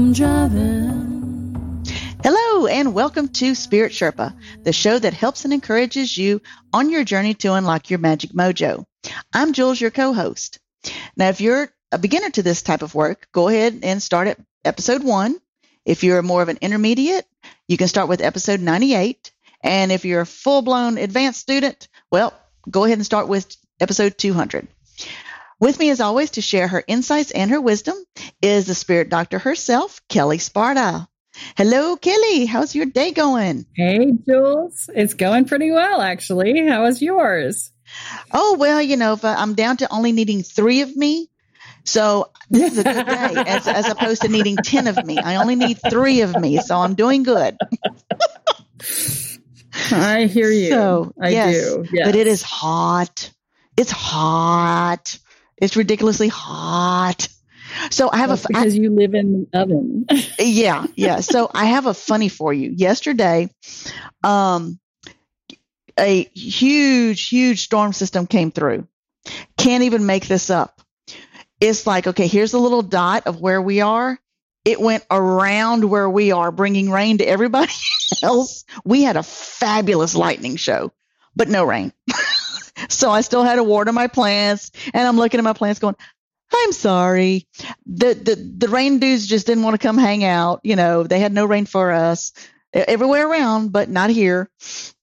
I'm driving. Hello, and welcome to Spirit Sherpa, the show that helps and encourages you on your journey to unlock your magic mojo. I'm Jules, your co host. Now, if you're a beginner to this type of work, go ahead and start at episode one. If you're more of an intermediate, you can start with episode 98. And if you're a full blown advanced student, well, go ahead and start with episode 200. With me, as always, to share her insights and her wisdom is the spirit doctor herself, Kelle Sparta. Hello, Kelle. How's your day going? Hey, Jules. It's going pretty well, actually. How is yours? Oh, well, you know, uh, I'm down to only needing three of me. So this is a good day as, as opposed to needing 10 of me. I only need three of me. So I'm doing good. I hear you. So, I yes, do. Yes. But it is hot. It's hot. It's ridiculously hot. So I have That's a I- because you live in the oven. yeah, yeah. So I have a funny for you. Yesterday, um, a huge, huge storm system came through. Can't even make this up. It's like, okay, here's a little dot of where we are. It went around where we are, bringing rain to everybody else. We had a fabulous lightning show, but no rain. so I still had to water my plants, and I'm looking at my plants going, I'm sorry. The, the the rain dudes just didn't want to come hang out. You know, they had no rain for us everywhere around, but not here.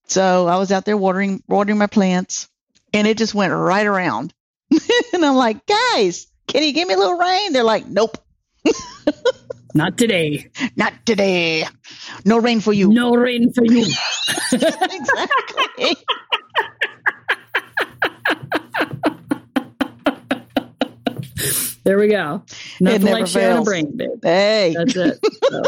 So I was out there watering watering my plants, and it just went right around. and I'm like, guys, can you give me a little rain? They're like, nope, Not today. not today. No rain for you. No rain for you. exactly. There we go. Nothing like sharing a brain, babe. Hey. That's it. So.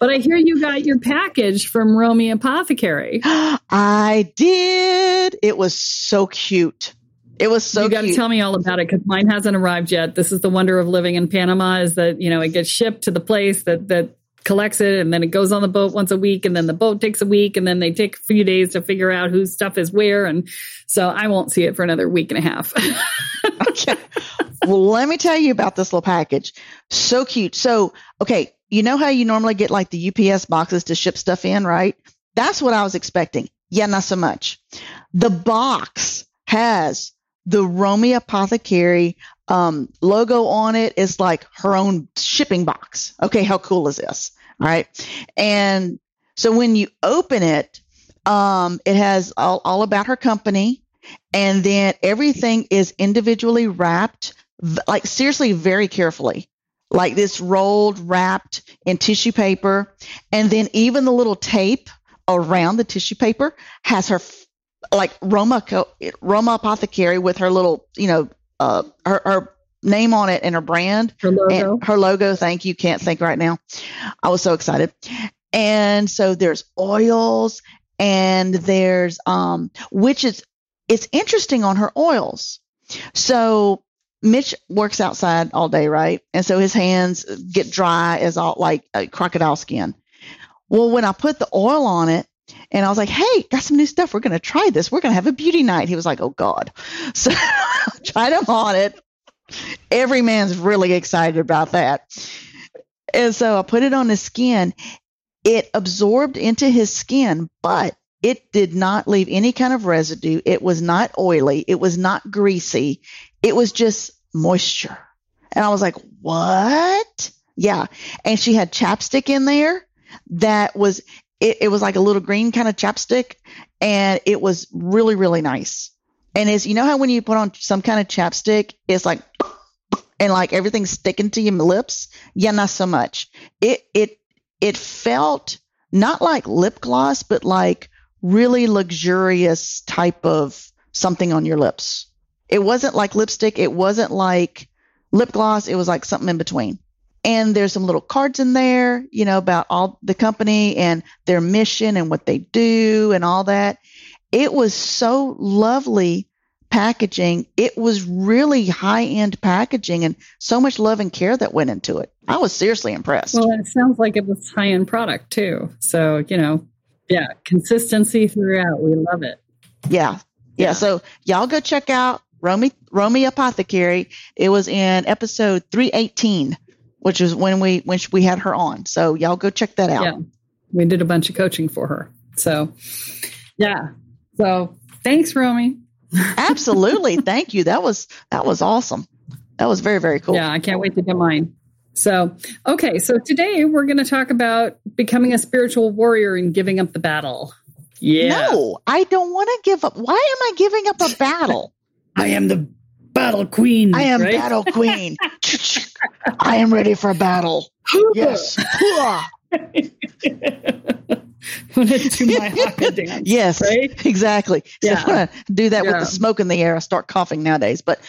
But I hear you got your package from Romy Apothecary. I did. It was so cute. It was so you got to tell me all about it because mine hasn't arrived yet. This is the wonder of living in Panama: is that you know it gets shipped to the place that that collects it, and then it goes on the boat once a week, and then the boat takes a week, and then they take a few days to figure out whose stuff is where, and so I won't see it for another week and a half. okay. Well, let me tell you about this little package. So cute. So, okay, you know how you normally get like the UPS boxes to ship stuff in, right? That's what I was expecting. Yeah, not so much. The box has the Romy Apothecary um, logo on. It's like her own shipping box. Okay, how cool is this? All right. And so when you open it, um, it has all, all about her company and then everything is individually wrapped like seriously very carefully like this rolled wrapped in tissue paper and then even the little tape around the tissue paper has her like Roma Roma Apothecary with her little, you know, uh, her, her name on it and her brand Her logo. and her logo. Thank you. Can't think right now. I was so excited. And so there's oils and there's um which is it's interesting on her oils. So Mitch works outside all day, right? And so his hands get dry as all like uh, crocodile skin. Well, when I put the oil on it, and I was like, "Hey, got some new stuff. We're going to try this. We're going to have a beauty night." He was like, "Oh God!" So I tried him on it. Every man's really excited about that. And so I put it on his skin. It absorbed into his skin, but it did not leave any kind of residue. It was not oily. It was not greasy. It was just moisture. And I was like, what? Yeah. And she had chapstick in there that was, it, it was like a little green kind of chapstick. And it was really, really nice. And it's, you know how when you put on some kind of chapstick, it's like, and like everything's sticking to your lips? Yeah, not so much. It, it, it felt not like lip gloss, but like really luxurious type of something on your lips. It wasn't like lipstick. It wasn't like lip gloss. It was like something in between. And there's some little cards in there, you know, about all the company and their mission and what they do and all that. It was so lovely packaging. It was really high end packaging and so much love and care that went into it. I was seriously impressed. Well, it sounds like it was high end product too. So, you know, yeah, consistency throughout. We love it. Yeah. Yeah. Yeah. So y'all go check out Romy, Romy Apothecary. It was in episode 318, which is when we, when we had her on. So y'all go check that out. Yeah. We did a bunch of coaching for her. So, yeah. So, thanks, Romy. Absolutely. Thank you. That was, that was awesome. That was very, very cool. Yeah, I can't wait to get mine. So, okay. So, today we're going to talk about becoming a spiritual warrior and giving up the battle. Yeah. No, I don't want to give up. Why am I giving up a battle? I am the battle queen. I am right? battle queen. I am ready for battle. Yes. Hooah. I'm to do my haka dance. Yes, Right? exactly. So Yeah. I'm do that with the smoke in the air. I start coughing nowadays, but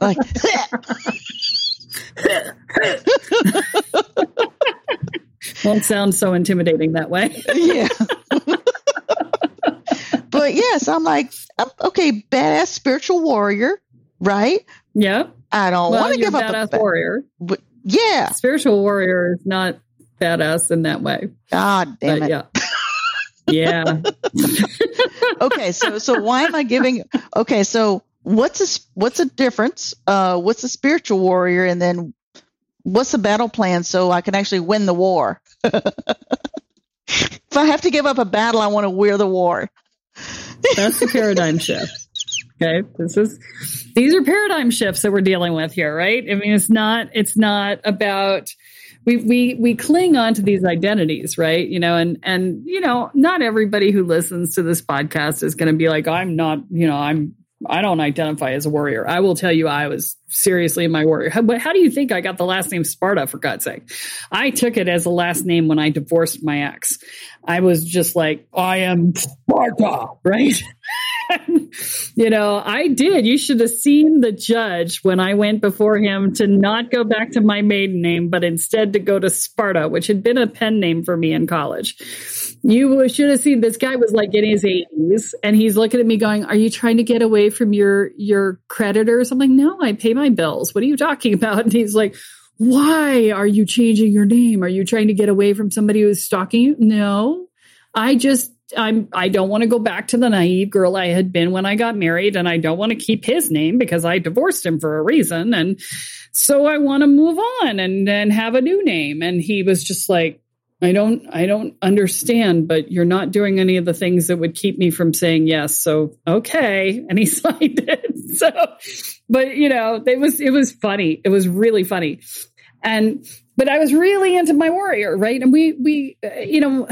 like Won't sound so intimidating that way. yeah. But yes, I'm like, okay, badass spiritual warrior, right? Yeah. I don't Well, want to give up a badass ba- warrior. but- Yeah. Spiritual warrior is not badass in that way. God damn But it. yeah. Yeah. okay, so so why am I giving? Okay, so what's a what's a difference? Uh, what's a spiritual warrior, and then what's the battle plan so I can actually win the war? if I have to give up a battle, I want to wear the war. That's the paradigm shift. Okay. This is these are paradigm shifts that we're dealing with here, right? I mean, it's not it's not about we we we cling on to these identities, right? You know, and and you know, not everybody who listens to this podcast is going to be like, I'm not, you know, I'm I don't identify as a warrior. I will tell you, I was seriously my warrior. How, but how do you think I got the last name Sparta? For God's sake, I took it as a last name when I divorced my ex. I was just like, I am Sparta, right? you know, I did. You should have seen the judge when I went before him to not go back to my maiden name, but instead to go to Sparta, which had been a pen name for me in college. You should have seen this guy was like in his 80s and he's looking at me going, Are you trying to get away from your your creditors? I'm like, No, I pay my bills. What are you talking about? And he's like, Why are you changing your name? Are you trying to get away from somebody who's stalking you? No. I just I'm I don't want to go back to the naive girl I had been when I got married and I don't want to keep his name because I divorced him for a reason and so I want to move on and and have a new name and he was just like I don't I don't understand but you're not doing any of the things that would keep me from saying yes. So okay. And he signed it. So but you know it was it was funny. It was really funny. And but I was really into my warrior right? And we we you know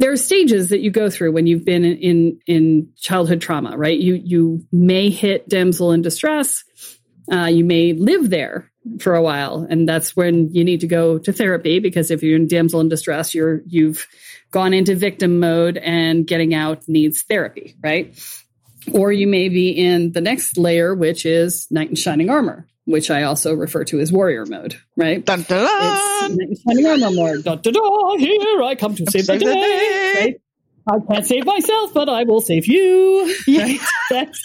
there are stages that you go through when you've been in, in in childhood trauma, right? You you may hit damsel in distress. uh, you may live there for a while, and that's when you need to go to therapy because if you're in damsel in distress, you're you've gone into victim mode and getting out needs therapy, right? Or you may be in the next layer, which is knight in shining armor, which I also refer to as warrior mode, right? Dun, dun, It's dun. in shining armor mode. Da, da, da, here I come to save the Save the day. day. Right? I can't save myself, but I will save you. Right? That's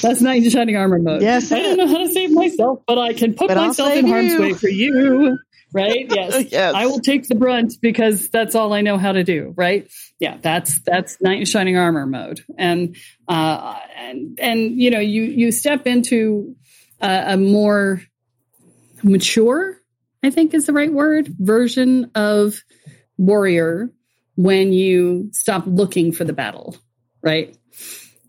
that's knight in shining armor mode. Yes, I don't know how to save myself, but I can put But myself in harm's you. way for you. Right? Yes. Yes. I will take the brunt because that's all I know how to do. Right? Yeah. That's that's knight in shining armor mode, and uh, and and you know you you step into a, a more mature, I think is the right word, version of warrior when you stop looking for the battle, right?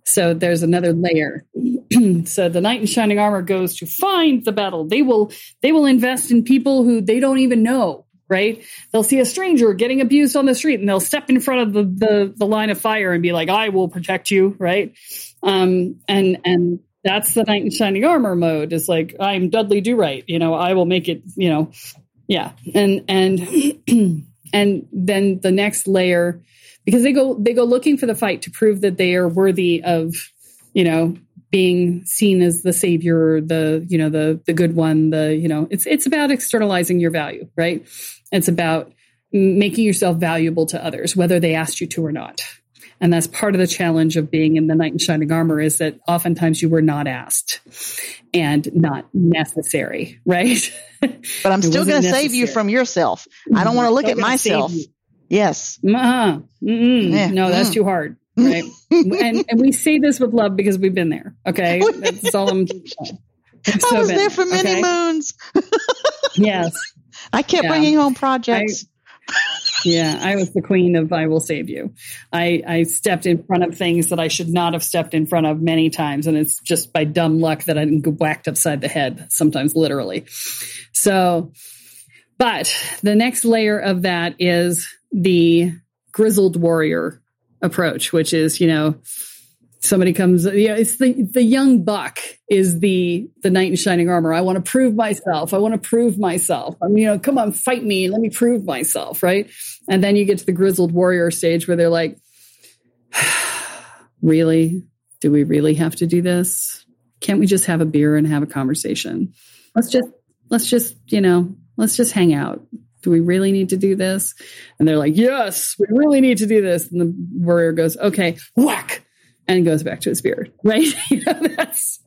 So there's another layer. so the knight in shining armor goes to find the battle. They will they will invest in people who they don't even know, right? They'll see a stranger getting abused on the street and they'll step in front of the the, the line of fire and be like, "I will protect you," right? Um, and and that's the knight in shining armor mode. Is like, I'm Dudley Do Right, you know, I will make it, you know, yeah, and and and then the next layer because they go they go looking for the fight to prove that they are worthy of you know being seen as the savior the you know the the good one the you know it's it's about externalizing your value right? It's about making yourself valuable to others whether they asked you to or not. And that's part of the challenge of being in the knight in shining armor is that oftentimes you were not asked and not necessary right? But I'm still going to save you from yourself. I don't want to look at myself. Yes. Uh-uh. Mm-mm. Yeah. No, that's Mm. too hard. Right. and and we say this with love because we've been there. Okay. That's all I'm I've I was been there for many okay? moons. Yes. I kept Yeah. bringing home projects. Yeah. I was the queen of I will save you. I, I stepped in front of things that I should not have stepped in front of many times. And it's just by dumb luck that I didn't get whacked upside the head, sometimes literally. So, but the next layer of that is the grizzled warrior approach, which is, you know, somebody comes, yeah, it's the, the young buck is the, the knight in shining armor. I want to prove myself. I want to prove myself. I'm, you know, come on, fight me. Let me prove myself. Right. And then you get to the grizzled warrior stage where they're like, really? Do we really have to do this? Can't we just have a beer and have a conversation? Let's just, let's just, you know, let's just hang out. Do we really need to do this? And they're like, yes, we really need to do this. And the warrior goes, okay, whack, and goes back to his beard, right? that's,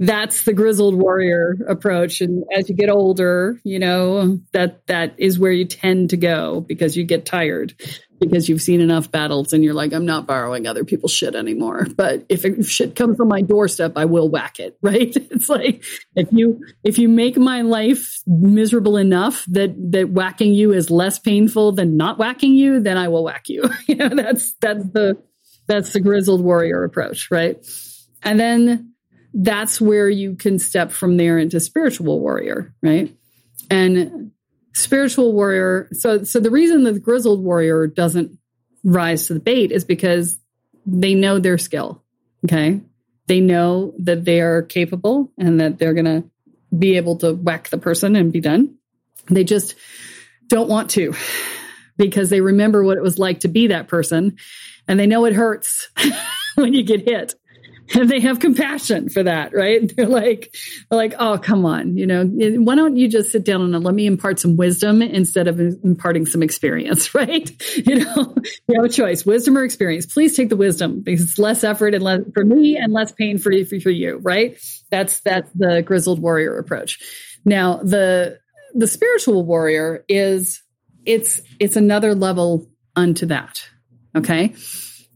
that's the grizzled warrior approach. And as you get older, you know, that, that is where you tend to go because you get tired because you've seen enough battles and you're like, I'm not borrowing other people's shit anymore. But if, it, if shit comes on my doorstep, I will whack it. Right? It's like if you if you make my life miserable enough that that whacking you is less painful than not whacking you, then I will whack you. you know, that's that's the that's the grizzled warrior approach, right? And then that's where you can step from there into spiritual warrior, right? And spiritual warrior. So so the reason the grizzled warrior doesn't rise to the bait is because they know their skill okay? They know that they are capable and that they're going to be able to whack the person and be done. They just don't want to because they remember what it was like to be that person and they know it hurts when you get hit and they have compassion for that, right? They're like, they're like, oh, come on, you know, why don't you just sit down and let me impart some wisdom instead of imparting some experience, right? You know, a choice, wisdom or experience. Please take the wisdom because it's less effort and less for me and less pain for you, for, for you, right? That's that's the grizzled warrior approach. Now, the the spiritual warrior is it's it's another level unto that. Okay.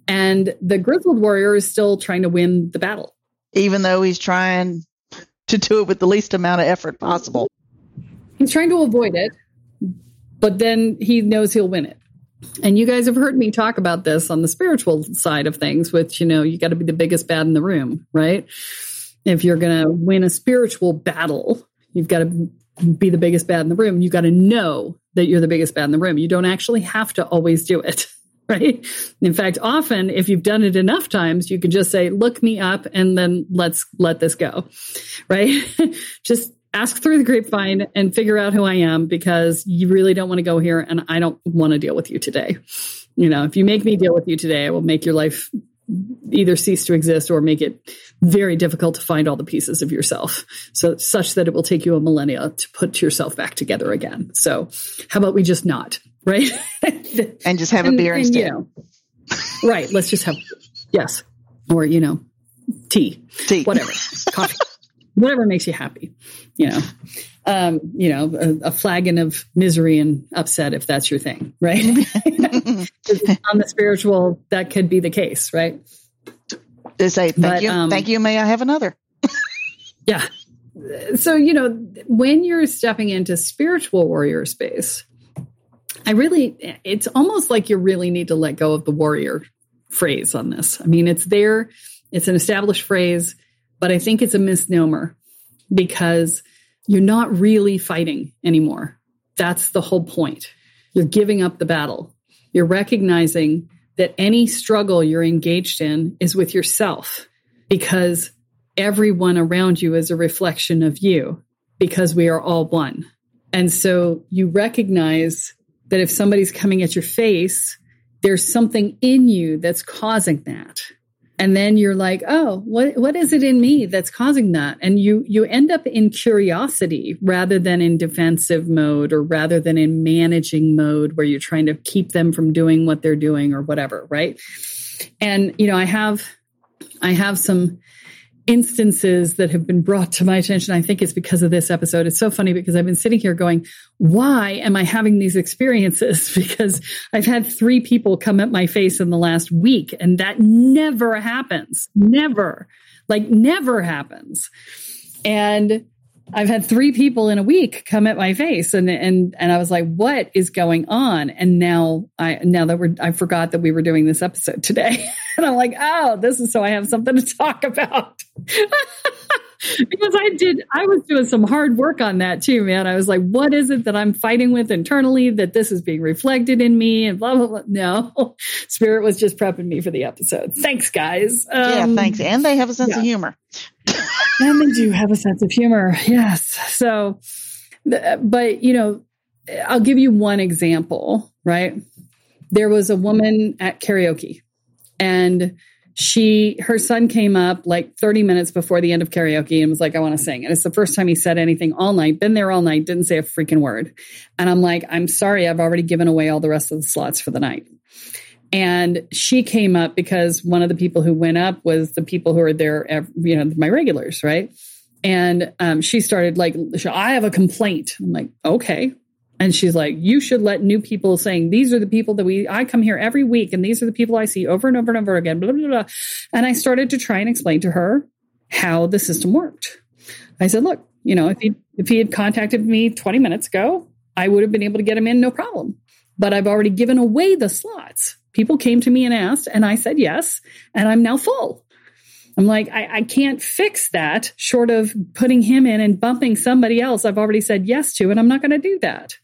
And the grizzled warrior is still trying to win the battle. even though he's trying to do it with the least amount of effort possible. He's trying to avoid it, but then he knows he'll win it. And you guys have heard me talk about this on the spiritual side of things, which, you know, you got to be the biggest bad in the room, right? If you're going to win a spiritual battle, you've got to be the biggest bad in the room. You got to know that you're the biggest bad in the room. You don't actually have to always do it, right? In fact, often if you've done it enough times, you can just say, look me up and then let's let this go, right? just ask through the grapevine and figure out who I am because you really don't want to go here and I don't want to deal with you today. You know, if you make me deal with you today, I will make your life either cease to exist or make it very difficult to find all the pieces of yourself. So such that it will take you a millennia to put yourself back together again. So how about we just not, right? and just have and, a beer instead. You know, right. Let's just have, yes. Or, you know, tea, tea, whatever, coffee, whatever makes you happy, you know um, you know, a, a, flagon of misery and upset if that's your thing, right? on the spiritual, that could be the case, right? Say thank but, you, um, thank you. May I have another? yeah. So you know, when you're stepping into spiritual warrior space, I really, it's almost like you really need to let go of the warrior phrase on this. I mean, it's there, it's an established phrase, but I think it's a misnomer because you're not really fighting anymore. That's the whole point. You're giving up the battle. You're recognizing that any struggle you're engaged in is with yourself because everyone around you is a reflection of you because we are all one. And so you recognize that if somebody's coming at your face, there's something in you that's causing that. And then you're like oh what what is it in me that's causing that? And you you end up in curiosity rather than in defensive mode or rather than in managing mode where you're trying to keep them from doing what they're doing or whatever right? And you know i have i have some instances that have been brought to my attention. I think it's because of this episode. It's so funny because I've been sitting here going, why am I having these experiences? Because I've had three people come at my face in the last week and that never happens. Never. Like never happens. And I've had three people in a week come at my face and and and I was like, what is going on? And now I now that we're I forgot that we were doing this episode today. and I'm like, oh, this is so I have something to talk about. because I did I was doing some hard work on that too, man. I was like, what is it that I'm fighting with internally that this is being reflected in me and blah blah blah. No. Spirit was just prepping me for the episode. Thanks, guys. Um, yeah, thanks. And they have a sense yeah. of humor and they do have a sense of humor. Yes. So, but you know, I'll give you one example, right? There was a woman at karaoke and she her son came up like 30 minutes before the end of karaoke and was like i want to sing and it's the first time he said anything all night been there all night didn't say a freaking word and i'm like i'm sorry i've already given away all the rest of the slots for the night and she came up because one of the people who went up was the people who are there, you know, my regulars, right? And um, she started like, I have a complaint. I'm like, okay. And she's like, you should let new people saying, these are the people that we, I come here every week and these are the people I see over and over and over again, blah, blah, blah. And I started to try and explain to her how the system worked. I said, look, you know, if he, if he had contacted me 20 minutes ago, I would have been able to get him in, no problem. But I've already given away the slots people came to me and asked, and I said yes, and I'm now full. I'm like, I, I, can't fix that short of putting him in and bumping somebody else I've already said yes to, and I'm not going to do that.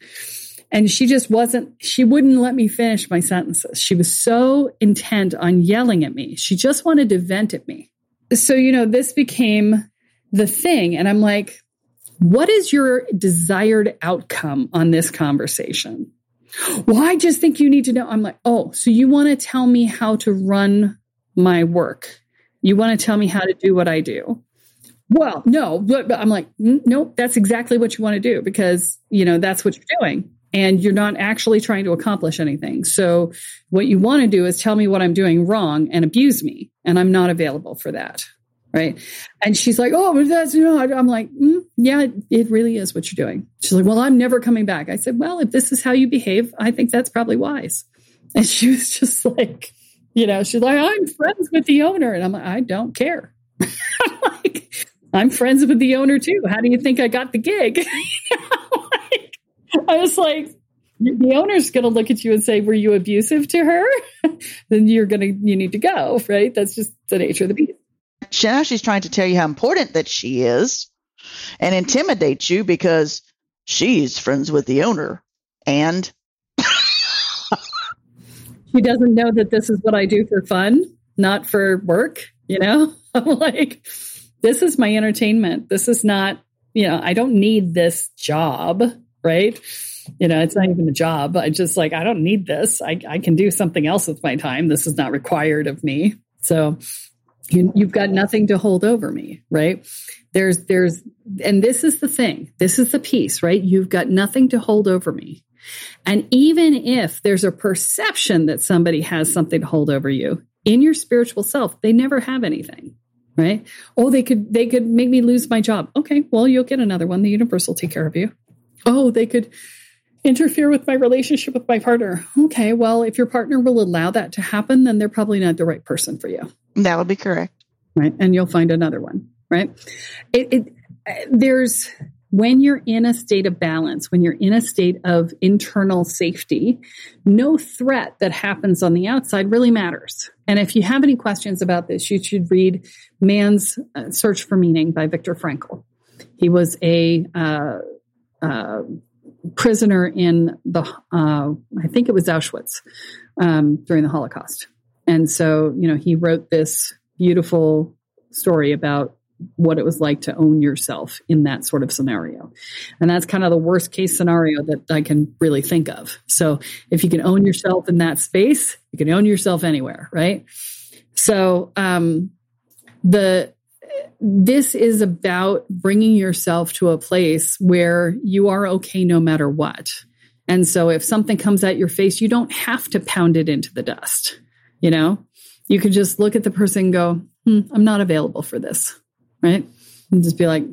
And she just wasn't, she wouldn't let me finish my sentences. She was so intent on yelling at me. She just wanted to vent at me. So, you know, this became the thing. And I'm like, what is your desired outcome on this conversation? Well, I just think you need to know. I'm like, oh, so you want to tell me how to run my work? You want to tell me how to do what I do? Well, no, but, but I'm like, nope, that's exactly what you want to do because, you know, that's what you're doing and you're not actually trying to accomplish anything. So what you want to do is tell me what I'm doing wrong and abuse me. And I'm not available for that. Right. And she's like, Oh, that's, you know, I'm like, mm, yeah, it really is what you're doing. She's like, Well, I'm never coming back. I said, Well, if this is how you behave, I think that's probably wise. And she was just like, you know, she's like, I'm friends with the owner. And I'm like, I don't care. I'm like, I'm friends with the owner too. How do you think I got the gig? like, I was like, the owner's going to look at you and say, "Were you abusive to her?" then you're going to you need to go, right? That's just the nature of the beast now she's trying to tell you how important that she is and intimidate you because she's friends with the owner and she doesn't know that this is what I do for fun, not for work. You know, I'm like, this is my entertainment. This is not, you know, I don't need this job, right? You know, it's not even a job. I just like, I don't need this. I, I can do something else with my time. This is not required of me. So you, you've got nothing to hold over me, right? There's, there's, and this is the thing. This is the piece, right? You've got nothing to hold over me. And even if there's a perception that somebody has something to hold over you in your spiritual self, they never have anything, right? Oh, they could, they could make me lose my job. Okay. Well, you'll get another one. The universe will take care of you. Oh, they could, interfere with my relationship with my partner. Okay, well, if your partner will allow that to happen, then they're probably not the right person for you. That would be correct. Right. And you'll find another one. Right. It, it, uh, there's, when you're in a state of balance, when you're in a state of internal safety, no threat that happens on the outside really matters. And if you have any questions about this, you should read Man's uh, Search for Meaning by Viktor Frankl. He was a uh, uh, prisoner in the, uh, I think it was Auschwitz um, during the Holocaust. And so, you know, he wrote this beautiful story about what it was like to own yourself in that sort of scenario. And that's kind of the worst case scenario that I can really think of. So if you can own yourself in that space, you can own yourself anywhere, right? So, um, the, this is about bringing yourself to a place where you are okay no matter what. And so if something comes at your face, you don't have to pound it into the dust. You know, you can just look at the person and go, hmm, I'm not available for this. Right. And just be like,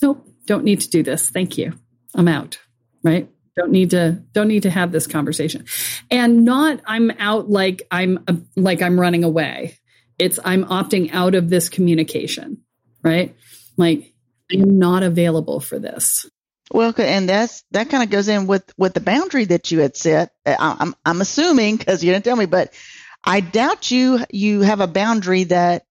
nope, don't need to do this. Thank you. I'm out. Right. Don't need to, don't need to have this conversation and not I'm out like I'm, like I'm running away. It's I'm opting out of this communication right? Like I am not available for this. Well, and that's that kind of goes in with with the boundary that you had set. I, I'm I'm assuming because you didn't tell me, but I doubt you you have a boundary that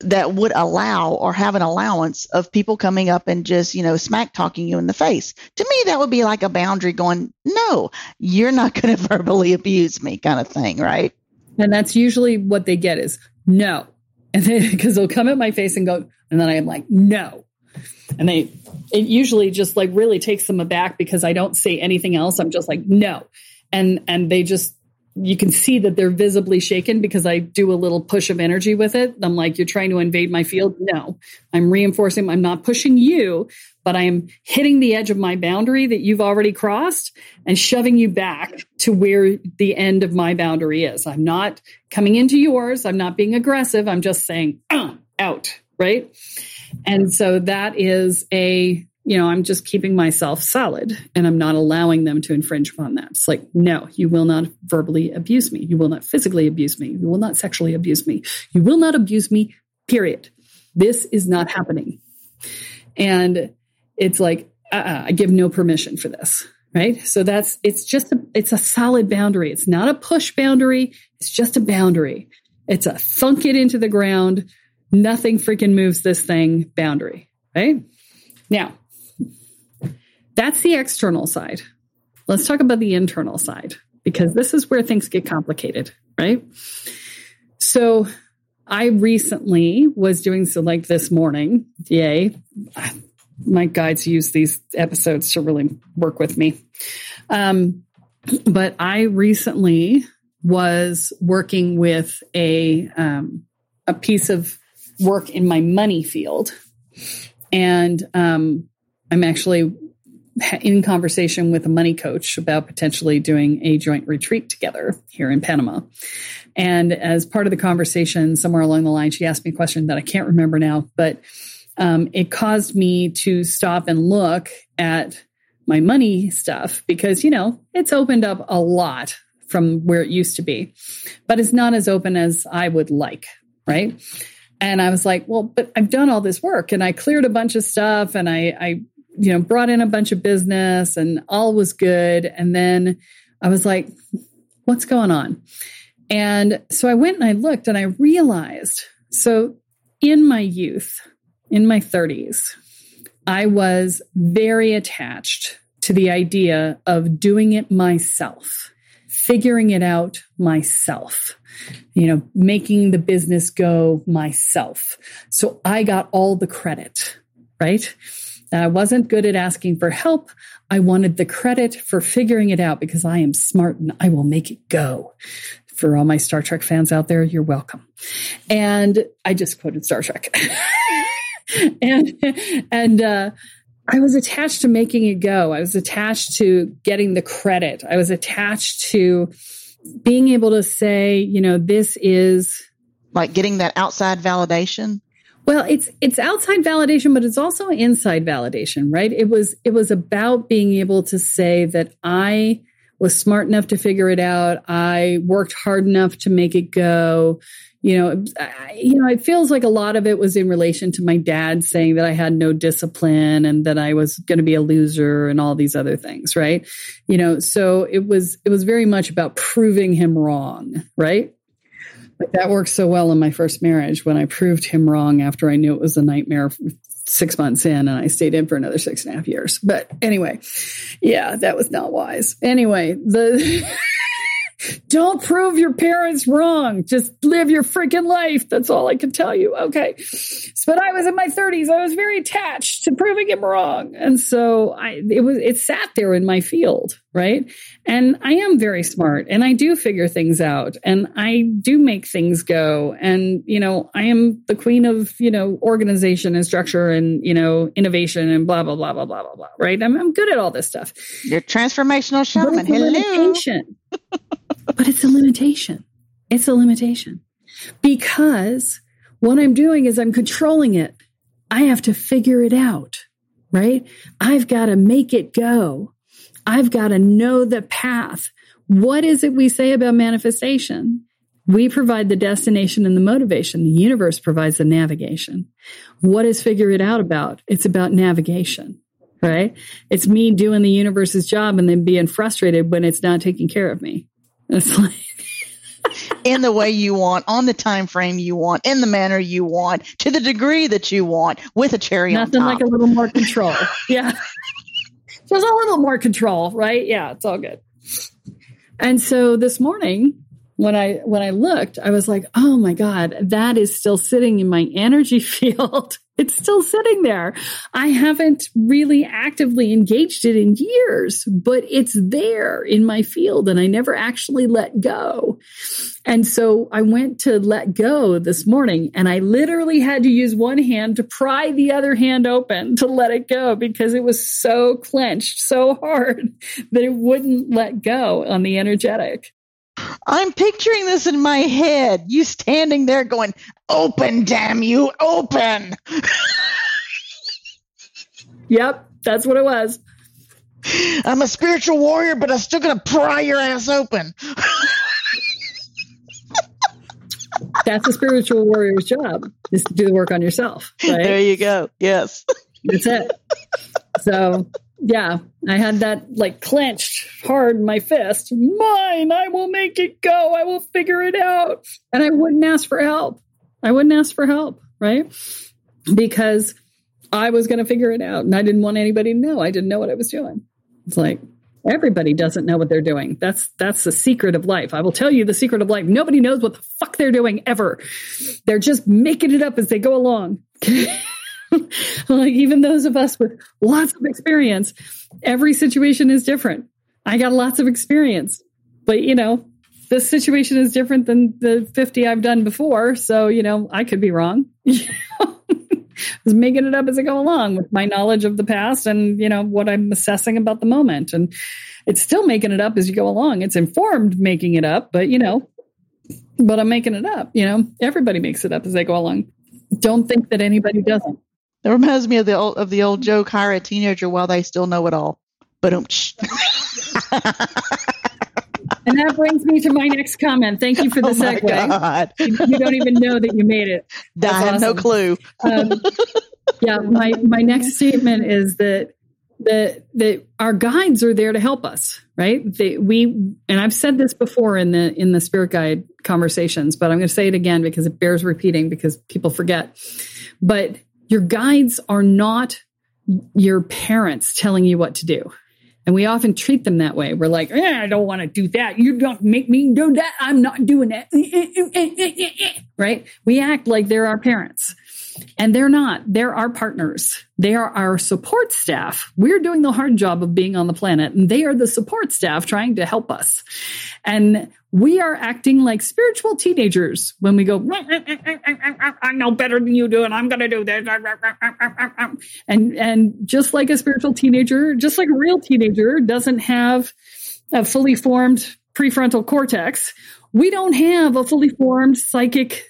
that would allow or have an allowance of people coming up and just you know smack talking you in the face. To me, that would be like a boundary going, no, you're not going to verbally abuse me, kind of thing, right? And that's usually what they get is no, and because they'll come at my face and go, and then I am like, no. And they, it usually just like really takes them aback because I don't say anything else. I'm just like, no. And, and they just, you can see that they're visibly shaken because I do a little push of energy with it. I'm like, you're trying to invade my field. No, I'm reinforcing. I'm not pushing you, but I am hitting the edge of my boundary that you've already crossed and shoving you back to where the end of my boundary is. I'm not coming into yours. I'm not being aggressive. I'm just saying, uh, out right? And so that is a, you know, I'm just keeping myself solid and I'm not allowing them to infringe upon that. It's like, no, you will not verbally abuse me. You will not physically abuse me. You will not sexually abuse me. You will not abuse me, period. This is not happening. And it's like, uh-uh, I give no permission for this. Right. So that's, it's just, a, it's a solid boundary. It's not a push boundary. It's just a boundary. It's a thunk it into the ground nothing freaking moves this thing boundary, right? Now, that's the external side. Let's talk about the internal side because this is where things get complicated, right? So, I recently was doing so like this morning. Yay. My guides use these episodes to really work with me. Um, but I recently was working with a um, a piece of work in my money field. And um, I'm actually in conversation with a money coach about potentially doing a joint retreat together here in Panama. And as part of the conversation, somewhere along the line, she asked me a question that I can't remember now, but um, it caused me to stop and look at my money stuff because, you know, it's opened up a lot from where it used to be, but it's not as open as I would like, right? And I was like, well, but I've done all this work and I cleared a bunch of stuff and I, I, you know, brought in a bunch of business and all was good. And then I was like, what's going on? And so I went and I looked and I realized so in my youth, in my 30s, I was very attached to the idea of doing it myself figuring it out myself, you know, making the business go myself. So I got all the credit, right? I wasn't good at asking for help. I wanted the credit for figuring it out because I am smart and I will make it go. For all my Star Trek fans out there, you're welcome. And I just quoted Star Trek. and and uh, I was attached to making it go. I was attached to getting the credit. I was attached to being able to say, you know, this is like getting that outside validation. Well, it's it's outside validation, but it's also inside validation, right? It was it was about being able to say that I was smart enough to figure it out. I worked hard enough to make it go. You know, I, you know, it feels like a lot of it was in relation to my dad saying that I had no discipline and that I was going to be a loser and all these other things, right? You know, so it was it was very much about proving him wrong, right? Like that worked so well in my first marriage when I proved him wrong after I knew it was a nightmare six months in and I stayed in for another six and a half years. But anyway, yeah, that was not wise. Anyway, the don't prove your parents wrong. Just live your freaking life. That's all I can tell you. Okay. But I was in my 30s. I was very attached to proving him wrong. And so I it was it sat there in my field, right? And I am very smart and I do figure things out and I do make things go. And, you know, I am the queen of, you know, organization and structure and, you know, innovation and blah, blah, blah, blah, blah, blah, blah. Right. I'm, I'm good at all this stuff. You're transformational shaman. But it's a limitation. But it's a limitation. It's a limitation because what I'm doing is I'm controlling it. I have to figure it out, right? I've got to make it go. I've got to know the path. What is it we say about manifestation? We provide the destination and the motivation. The universe provides the navigation. What is figure it out about? It's about navigation, right? It's me doing the universe's job and then being frustrated when it's not taking care of me. It's like, in the way you want, on the time frame you want, in the manner you want, to the degree that you want, with a cherry Nothing on top. like a little more control. yeah. There's a little more control, right? Yeah, it's all good. And so this morning, when I when I looked, I was like, "Oh my god, that is still sitting in my energy field. it's still sitting there. I haven't really actively engaged it in years, but it's there in my field and I never actually let go." And so I went to let go this morning and I literally had to use one hand to pry the other hand open to let it go because it was so clenched so hard that it wouldn't let go on the energetic. I'm picturing this in my head. You standing there going, Open, damn you, open. yep, that's what it was. I'm a spiritual warrior, but I'm still going to pry your ass open. that's a spiritual warrior's job, is to do the work on yourself. Right? There you go. Yes. That's it. So yeah, I had that like clenched hard in my fist. Mine, I will make it go. I will figure it out. And I wouldn't ask for help. I wouldn't ask for help, right? Because I was going to figure it out and I didn't want anybody to know. I didn't know what I was doing. It's like everybody doesn't know what they're doing. That's that's the secret of life. I will tell you the secret of life. Nobody knows what the fuck they're doing ever. They're just making it up as they go along. like even those of us with lots of experience, every situation is different. I got lots of experience, but you know, this situation is different than the 50 I've done before. So, you know, I could be wrong. I was making it up as I go along with my knowledge of the past and, you know, what I'm assessing about the moment. And it's still making it up as you go along. It's informed making it up, but, you know, but I'm making it up. You know, everybody makes it up as they go along. Don't think that anybody doesn't. It reminds me of the old, of the old joke: hire a teenager while they still know it all. But um. and that brings me to my next comment. Thank you for the oh segue. You, you, don't even know that you made it. That's I have awesome. no clue. um, yeah, my my next statement is that that that our guides are there to help us, right? They, we and I've said this before in the in the spirit guide conversations, but I'm going to say it again because it bears repeating because people forget. But your guides are not your parents telling you what to do. And we often treat them that way. We're like, eh, I don't want to do that. You don't make me do that. I'm not doing that. Eh, eh, eh, right? We act like they're our parents. And they're not. They're our partners. They are our support staff. We're doing the hard job of being on the planet, and they are the support staff trying to help us. And we are acting like spiritual teenagers when we go, I know better than you do, and I'm going to do this. And, and just like a spiritual teenager, just like a real teenager doesn't have a fully formed prefrontal cortex, we don't have a fully formed psychic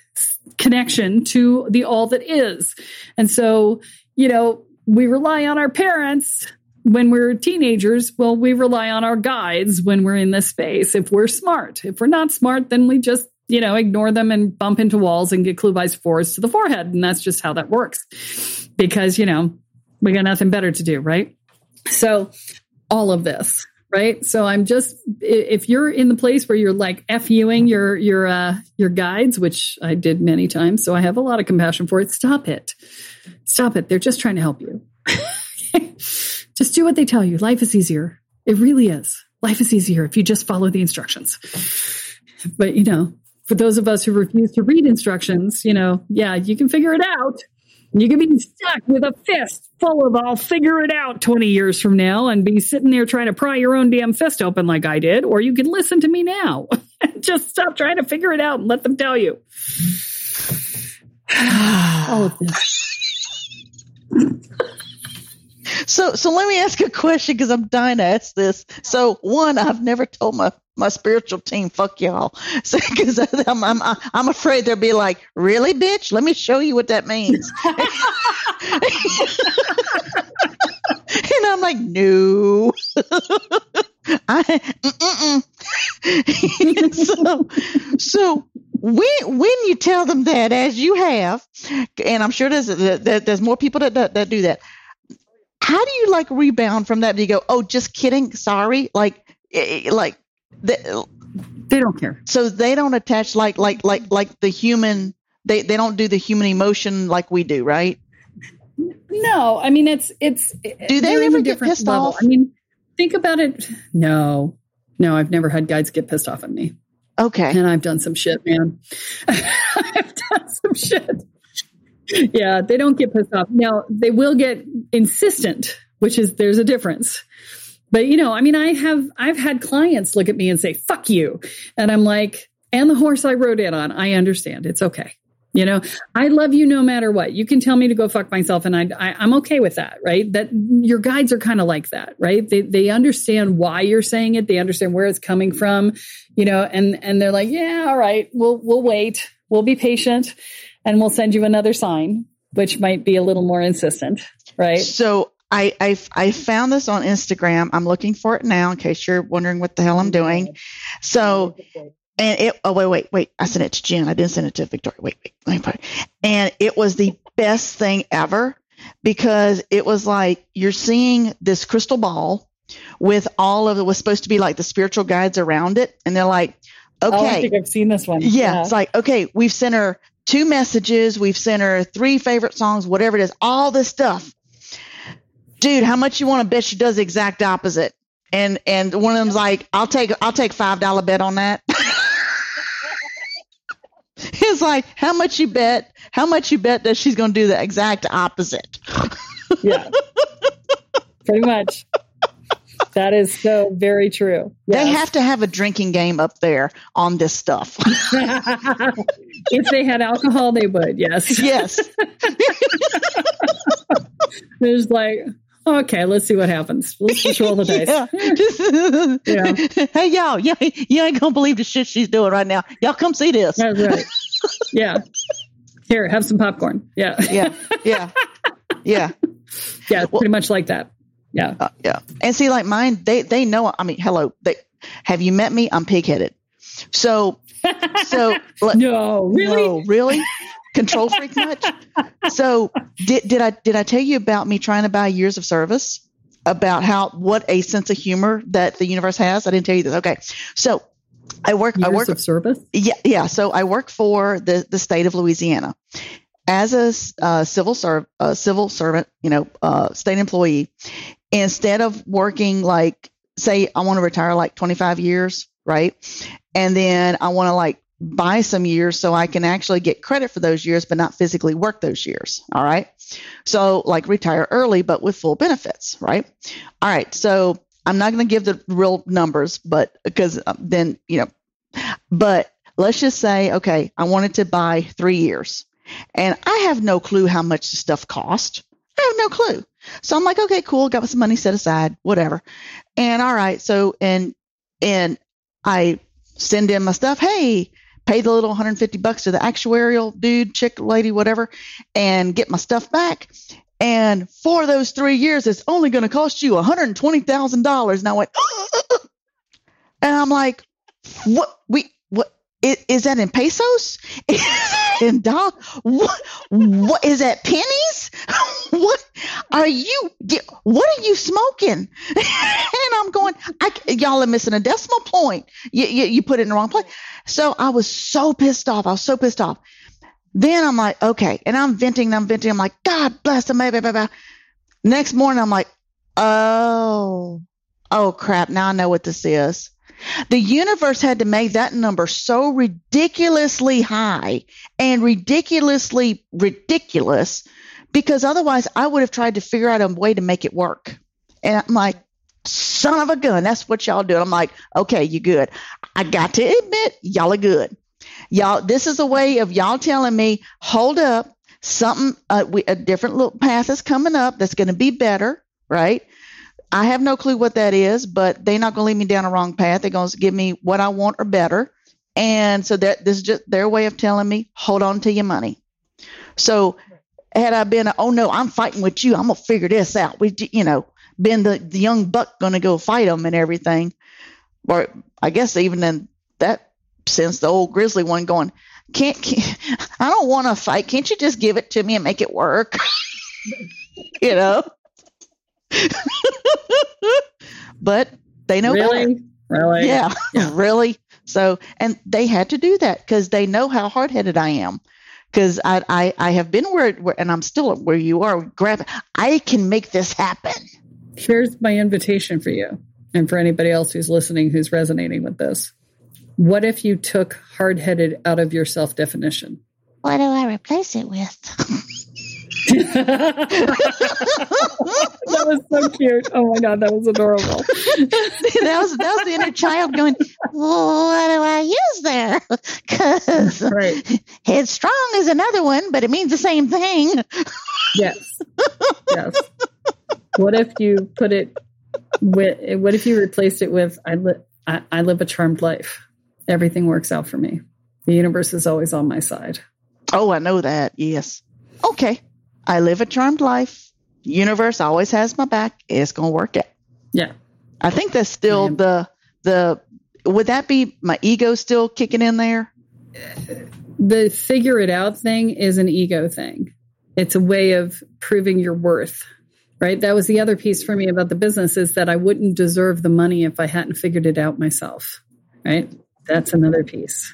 connection to the all that is. And so, you know, we rely on our parents when we're teenagers. Well, we rely on our guides when we're in this space. If we're smart, if we're not smart, then we just, you know, ignore them and bump into walls and get by fours to the forehead. And that's just how that works because, you know, we got nothing better to do, right? So all of this right? So i'm just if you're in the place where you're like fuing your your uh your guides which i did many times so i have a lot of compassion for it stop it. Stop it. They're just trying to help you. Just do what they tell you. Life is easier. It really is. Life is easier if you just follow the instructions. But you know for those of us who refuse to read instructions you know yeah you can figure it out you can be stuck with a fist full of I'll figure it out 20 years from now and be sitting there trying to pry your own damn fist open like I did, or you can listen to me now. And just stop trying to figure it out and let them tell you. All of this. So, so let me ask a question because I'm dying to ask this. So, one, I've never told my my spiritual team, fuck y'all, because so, I'm, I'm I'm afraid they'll be like, really, bitch? Let me show you what that means. and I'm like, no. I, so, so when when you tell them that, as you have, and I'm sure there's there's more people that that do that how do you like rebound from that? Do you go, oh, just kidding, sorry, like, eh, eh, like the, they don't care. So they don't attach like like like like the human. They they don't do the human emotion like we do, right? No, I mean it's it's. Do they ever get pissed level. off? I mean, think about it. No, no, I've never had guides get pissed off at me. Okay, and I've done some shit, man. I've done some shit yeah, they don't get pissed off. Now, they will get insistent, which is there's a difference. But you know, I mean, I have I've had clients look at me and say, "Fuck you," and I'm like, "And the horse I rode in on, I understand. It's okay." You know, I love you no matter what. You can tell me to go fuck myself, and I, I am okay with that, right? That your guides are kind of like that, right? They they understand why you're saying it. They understand where it's coming from, you know, and and they're like, yeah, all right, we'll we'll wait, we'll be patient, and we'll send you another sign, which might be a little more insistent, right? So I, I, I found this on Instagram. I'm looking for it now in case you're wondering what the hell I'm doing. So, and it, oh, wait, wait, wait. I sent it to Jen. I didn't send it to Victoria. Wait, wait, let me put it. And it was the best thing ever because it was like you're seeing this crystal ball with all of it was supposed to be like the spiritual guides around it. And they're like, okay. Oh, I think I've seen this one. Yeah, yeah. It's like, okay, we've sent her two messages. We've sent her three favorite songs, whatever it is, all this stuff. Dude, how much you want to bet she does the exact opposite? And and one of them's like, I'll take I'll take five dollar bet on that. He's like, how much you bet? How much you bet that she's going to do the exact opposite? yeah, pretty much. That is so very true. Yes. They have to have a drinking game up there on this stuff. if they had alcohol, they would. Yes. Yes. There's like, okay, let's see what happens. Let's just roll the dice. Yeah. yeah. Hey, y'all, yeah, you ain't gonna believe the shit she's doing right now. Y'all come see this. That's right. Yeah. Here, have some popcorn. Yeah. Yeah. Yeah. Yeah. Yeah. Well, pretty much like that. Yeah. Uh, yeah. And see, like mine, they, they know, I mean, hello, they, have you met me? I'm pigheaded. So, so, no, really? No, really? Control freak much? So did, did I, did I tell you about me trying to buy years of service? About how, what a sense of humor that the universe has? I didn't tell you this. Okay. So I work, years I work of service. Yeah. Yeah. So I work for the, the state of Louisiana as a uh, civil serv- uh, civil servant, you know, uh, state employee, instead of working like, say, I want to retire like 25 years, right? And then I want to like buy some years so I can actually get credit for those years, but not physically work those years. All right. So, like retire early, but with full benefits, right? All right. So, I'm not going to give the real numbers, but because uh, then, you know, but let's just say, okay, I wanted to buy three years and I have no clue how much the stuff cost. I have no clue. So I'm like, okay, cool. Got some money set aside, whatever. And all right. So, and, and I send in my stuff. Hey, pay the little 150 bucks to the actuarial dude, chick, lady, whatever, and get my stuff back. And for those three years, it's only going to cost you $120,000. And I went, and I'm like, what? We, what? Is, is that in pesos? in dollars? What, what is that pennies? what are you, what are you smoking? and I'm going, I, y'all are missing a decimal point. You, you, you put it in the wrong place. So I was so pissed off. I was so pissed off. Then I'm like, okay. And I'm venting, I'm venting. I'm like, God bless them. Next morning, I'm like, oh, oh crap. Now I know what this is. The universe had to make that number so ridiculously high and ridiculously ridiculous because otherwise I would have tried to figure out a way to make it work. And I'm like, son of a gun, that's what y'all do. I'm like, okay, you good. I got to admit, y'all are good. Y'all, this is a way of y'all telling me, hold up, something, uh, we, a different little path is coming up that's going to be better, right? I have no clue what that is, but they're not going to lead me down a wrong path. They're going to give me what I want or better. And so that this is just their way of telling me, hold on to your money. So had I been, oh no, I'm fighting with you. I'm going to figure this out. We, you know, been the, the young buck going to go fight them and everything. Or I guess even in that sense, the old grizzly one going, can't, can't I don't want to fight. Can't you just give it to me and make it work? you know? but they know really, better. really, yeah, Yeah. really. So, and they had to do that because they know how hard headed I am. Because I, I, I have been where, where, and I'm still where you are. Grab, I can make this happen. Here's my invitation for you and for anybody else who's listening who's resonating with this. What if you took hard headed out of your self definition? What do I replace it with? that was so cute. Oh my god, that was adorable. that was that was the inner child going. Well, what do I use there? Because Right. headstrong is another one, but it means the same thing. Yes. Yes. What if you put it with what if you replaced it with I live I, I live a charmed life. Everything works out for me. The universe is always on my side. Oh, I know that. Yes. Okay. I live a charmed life. Universe always has my back. It's gonna work out. Yeah. I think that's still the the. Would that be my ego still kicking in there? The figure it out thing is an ego thing. It's a way of proving your worth. Right? That was the other piece for me about the business is that I wouldn't deserve the money if I hadn't figured it out myself. Right? That's another piece.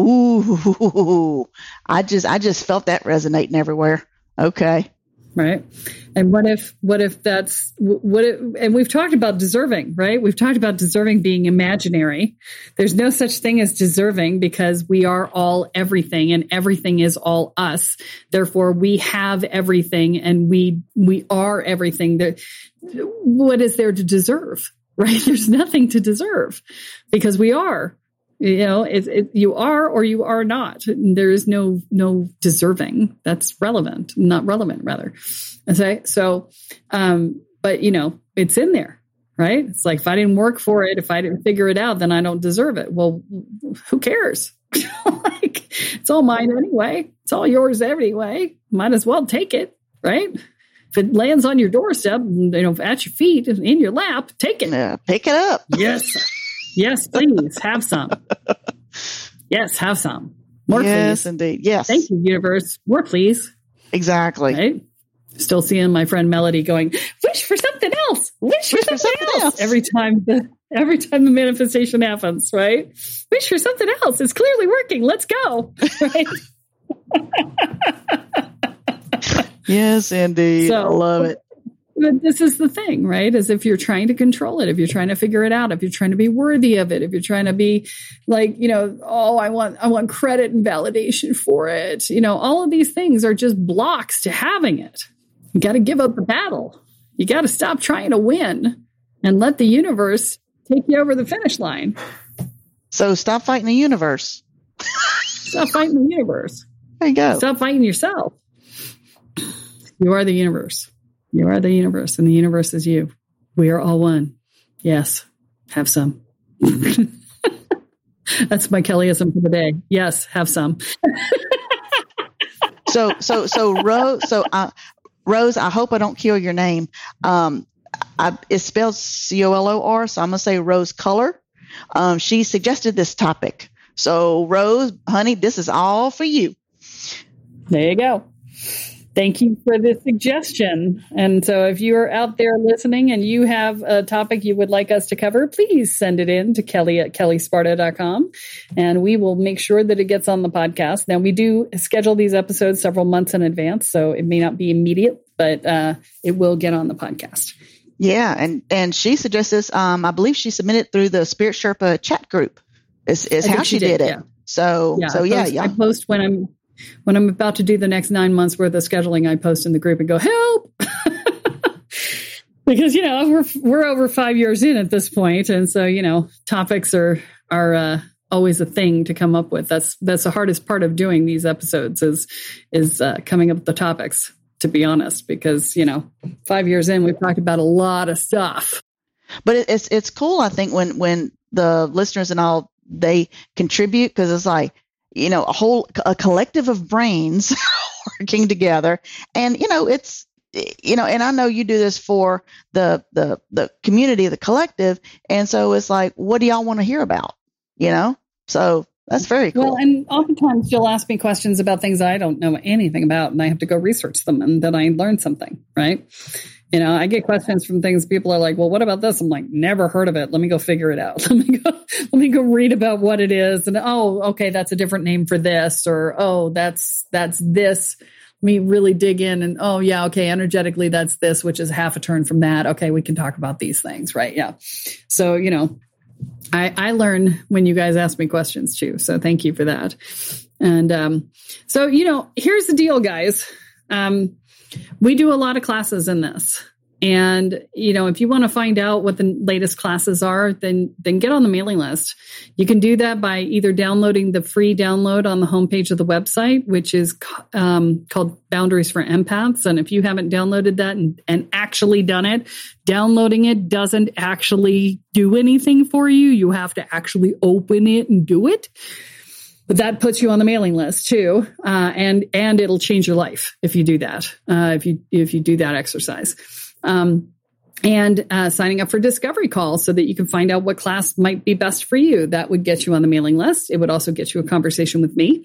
Ooh, I just I just felt that resonating everywhere. Okay. right? And what if what if that's what if, and we've talked about deserving right? We've talked about deserving being imaginary. There's no such thing as deserving because we are all everything and everything is all us. Therefore we have everything and we we are everything. That what is there to deserve right? There's nothing to deserve because we are you know it, it, you are or you are not. There is no no deserving that's relevant not relevant rather. And so so um but you know it's in there right? It's like if i didn't work for it if i didn't figure it out then i don't deserve it. Well who cares? Like it's all mine anyway. It's all yours anyway. Might as well take it right? If it lands on your doorstep you know at your feet in your lap take it. Yeah, pick it up. Yes. Yes, please have some. Yes, have some. More, yes, please. indeed. Yes. Thank you, universe. More, please. Exactly. Right? Still seeing my friend Melody going, wish for something else. Wish for Wish for something, something else. else. Every time the every time the manifestation happens, right? Wish for something else. It's clearly working. Let's go. Right? Yes, indeed. So- I love it. But this is the thing, right? Is if you're trying to control it, if you're trying to figure it out, if you're trying to be worthy of it, if you're trying to be like, you know, oh, I want, I want credit and validation for it. You know, all of these things are just blocks to having it. You got to give up the battle. You got to stop trying to win and let the universe take you over the finish line. So stop fighting the universe. Stop fighting the universe. There you go. Stop fighting yourself. You are the universe. You are the universe, and the universe is you. We are all one. Yes, have some. That's my Kellyism for the day. Yes, have some. so so so Rose so uh, Rose, I hope I don't kill your name. Um, I, it's spelled C O L O R, so I'm gonna say Rose Color. Um, she suggested this topic. So Rose, honey, this is all for you. There you go. Thank you for the suggestion. And so, if you're out there listening and you have a topic you would like us to cover, please send it in to Kelle at kellesparta.com and we will make sure that it gets on the podcast. Now, we do schedule these episodes several months in advance, so it may not be immediate, but uh, it will get on the podcast. Yeah, and and she suggests this. Um, I believe she submitted through the Spirit Sherpa chat group. Is is how she, did, did, it. Yeah. So yeah, so yeah, yeah. I post when I'm when I'm about to do the next nine months worth of scheduling, I post in the group and go, help. because, you know, we're, we're over five years in at this point, And so, you know, topics are, are, uh, always a thing to come up with. That's, that's the hardest part of doing these episodes is, is, uh, coming up with the topics to be honest, because, you know, five years in, we've talked about a lot of stuff. But it's, it's cool. I think when, when the listeners and all, they contribute because it's like, you know, a whole a collective of brains working together. And you know, it's you know, and I know you do this for the the the community, the collective, and so it's like, what do y'all want to hear about? You know, so that's very cool. Well, and oftentimes you'll ask me questions about things I don't know anything about, and I have to go research them, and then I learn something, right? You know, I get questions from things people are like, "Well, what about this?" I'm like, "Never heard of it. Let me go figure it out. Let me go let me go read about what it is." And oh, okay, that's a different name for this or oh, that's that's this. Let me really dig in and oh, yeah, okay, energetically that's this, which is half a turn from that. Okay, we can talk about these things, right? Yeah. So, you know, I I learn when you guys ask me questions too. So, thank you for that. And um so, you know, here's the deal, guys. Um we do a lot of classes in this. And, you know, if you want to find out what the latest classes are, then, then get on the mailing list. You can do that by either downloading the free download on the homepage of the website, which is um, called Boundaries for Empaths. And if you haven't downloaded that and, and actually done it, downloading it doesn't actually do anything for you. You have to actually open it and do it but that puts you on the mailing list too, uh, and and it'll change your life if you do that. Uh, if you if you do that exercise. Um, and uh, signing up for discovery calls so that you can find out what class might be best for you. That would get you on the mailing list. It would also get you a conversation with me.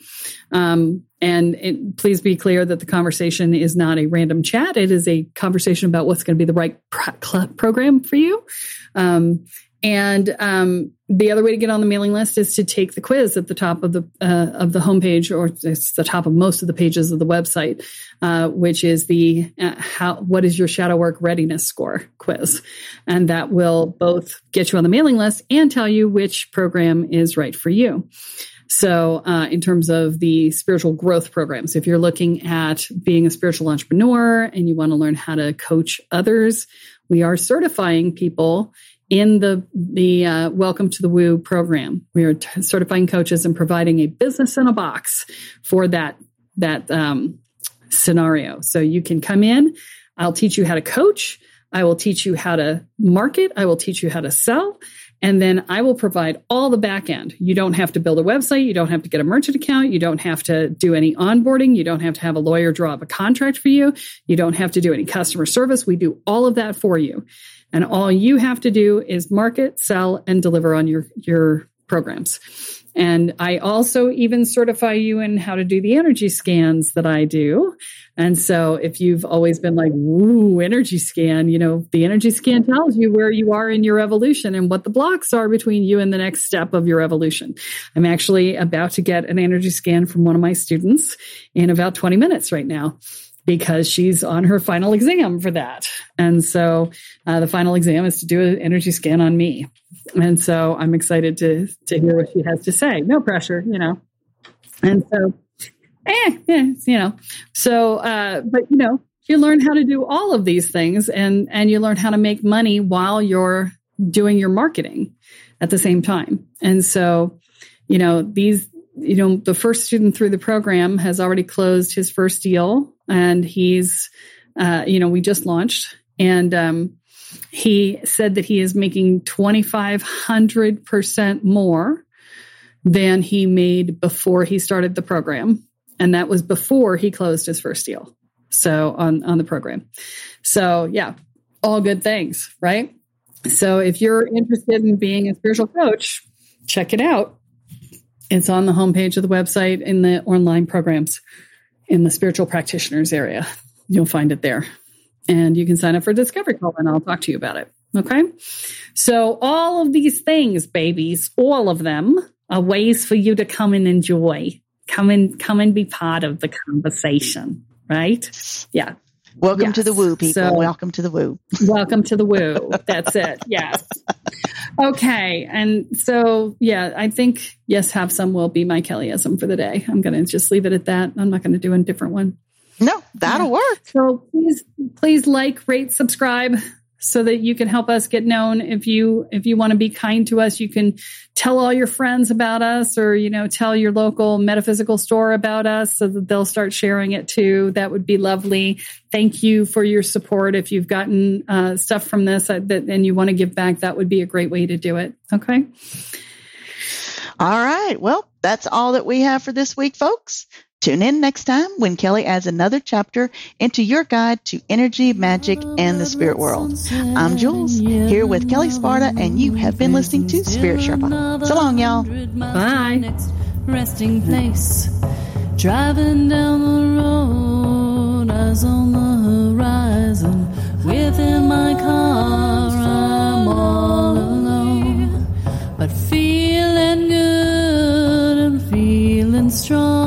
Um, and it, please be clear that the conversation is not a random chat. It is a conversation about what's going to be the right pro- program for you. Um, and um, the other way to get on the mailing list is to take the quiz at the top of the uh, of the homepage, or it's the top of most of the pages of the website, uh, which is the uh, how what is your shadow work readiness score quiz, and that will both get you on the mailing list and tell you which program is right for you. So, uh, in terms of the spiritual growth programs, if you're looking at being a spiritual entrepreneur and you want to learn how to coach others, we are certifying people in the the uh, Welcome to the Woo program. We are t- certifying coaches and providing a business in a box for that that um, scenario. So you can come in. I'll teach you how to coach. I will teach you how to market. I will teach you how to sell. And then I will provide all the back end. You don't have to build a website. You don't have to get a merchant account. You don't have to do any onboarding. You don't have to have a lawyer draw up a contract for you. You don't have to do any customer service. We do all of that for you. And all you have to do is market, sell, and deliver on your, your programs. And I also even certify you in how to do the energy scans that I do. And so if you've always been like, woo, energy scan, you know, the energy scan tells you where you are in your evolution and what the blocks are between you and the next step of your evolution. I'm actually about to get an energy scan from one of my students in about 20 minutes right now. Because she's on her final exam for that. And so uh, the final exam is to do an energy scan on me. And so I'm excited to to hear what she has to say. No pressure, you know. And so, eh, you know. So, uh, but you know, you learn how to do all of these things, and and you learn how to make money while you're doing your marketing at the same time. And so, you know, these you know, the first student through the program has already closed his first deal and he's, uh, you know, we just launched and, um, he said that he is making 2,500% more than he made before he started the program. And that was before he closed his first deal. So on, on the program. So yeah, all good things, right? So if you're interested in being a spiritual coach, check it out. It's on the homepage of the website in the online programs in the spiritual practitioners area. You'll find it there. And you can sign up for a discovery call and I'll talk to you about it. Okay. So all of these things, babies, all of them are ways for you to come and enjoy. Come and come and be part of the conversation. Right? Yeah. Welcome Yes. to the woo, people. So- welcome to the woo. Welcome to the woo. That's it. Yes. Okay. And so, yeah, I think yes, have some will be my Kellyism for the day. I'm going to just leave it at that. I'm not going to do a different one. No, that'll work. So please, please like, rate, subscribe so that you can help us get known. If you, if you want to be kind to us, you can tell all your friends about us or, you know, tell your local metaphysical store about us so that they'll start sharing it too. That would be lovely. Thank you for your support. If you've gotten uh, stuff from this uh, that, and you want to give back, that would be a great way to do it. Okay. All right. Well, that's all that we have for this week, folks. Tune in next time when Kelle adds another chapter into your guide to energy, magic, and the spirit world. I'm Jules, here with Kelle Sparta, and you have been listening to Spirit Sherpa. So long, y'all. Bye. Next resting place. Driving down the road, eyes on the horizon. Within my car, I'm all alone. But feeling good and feeling strong.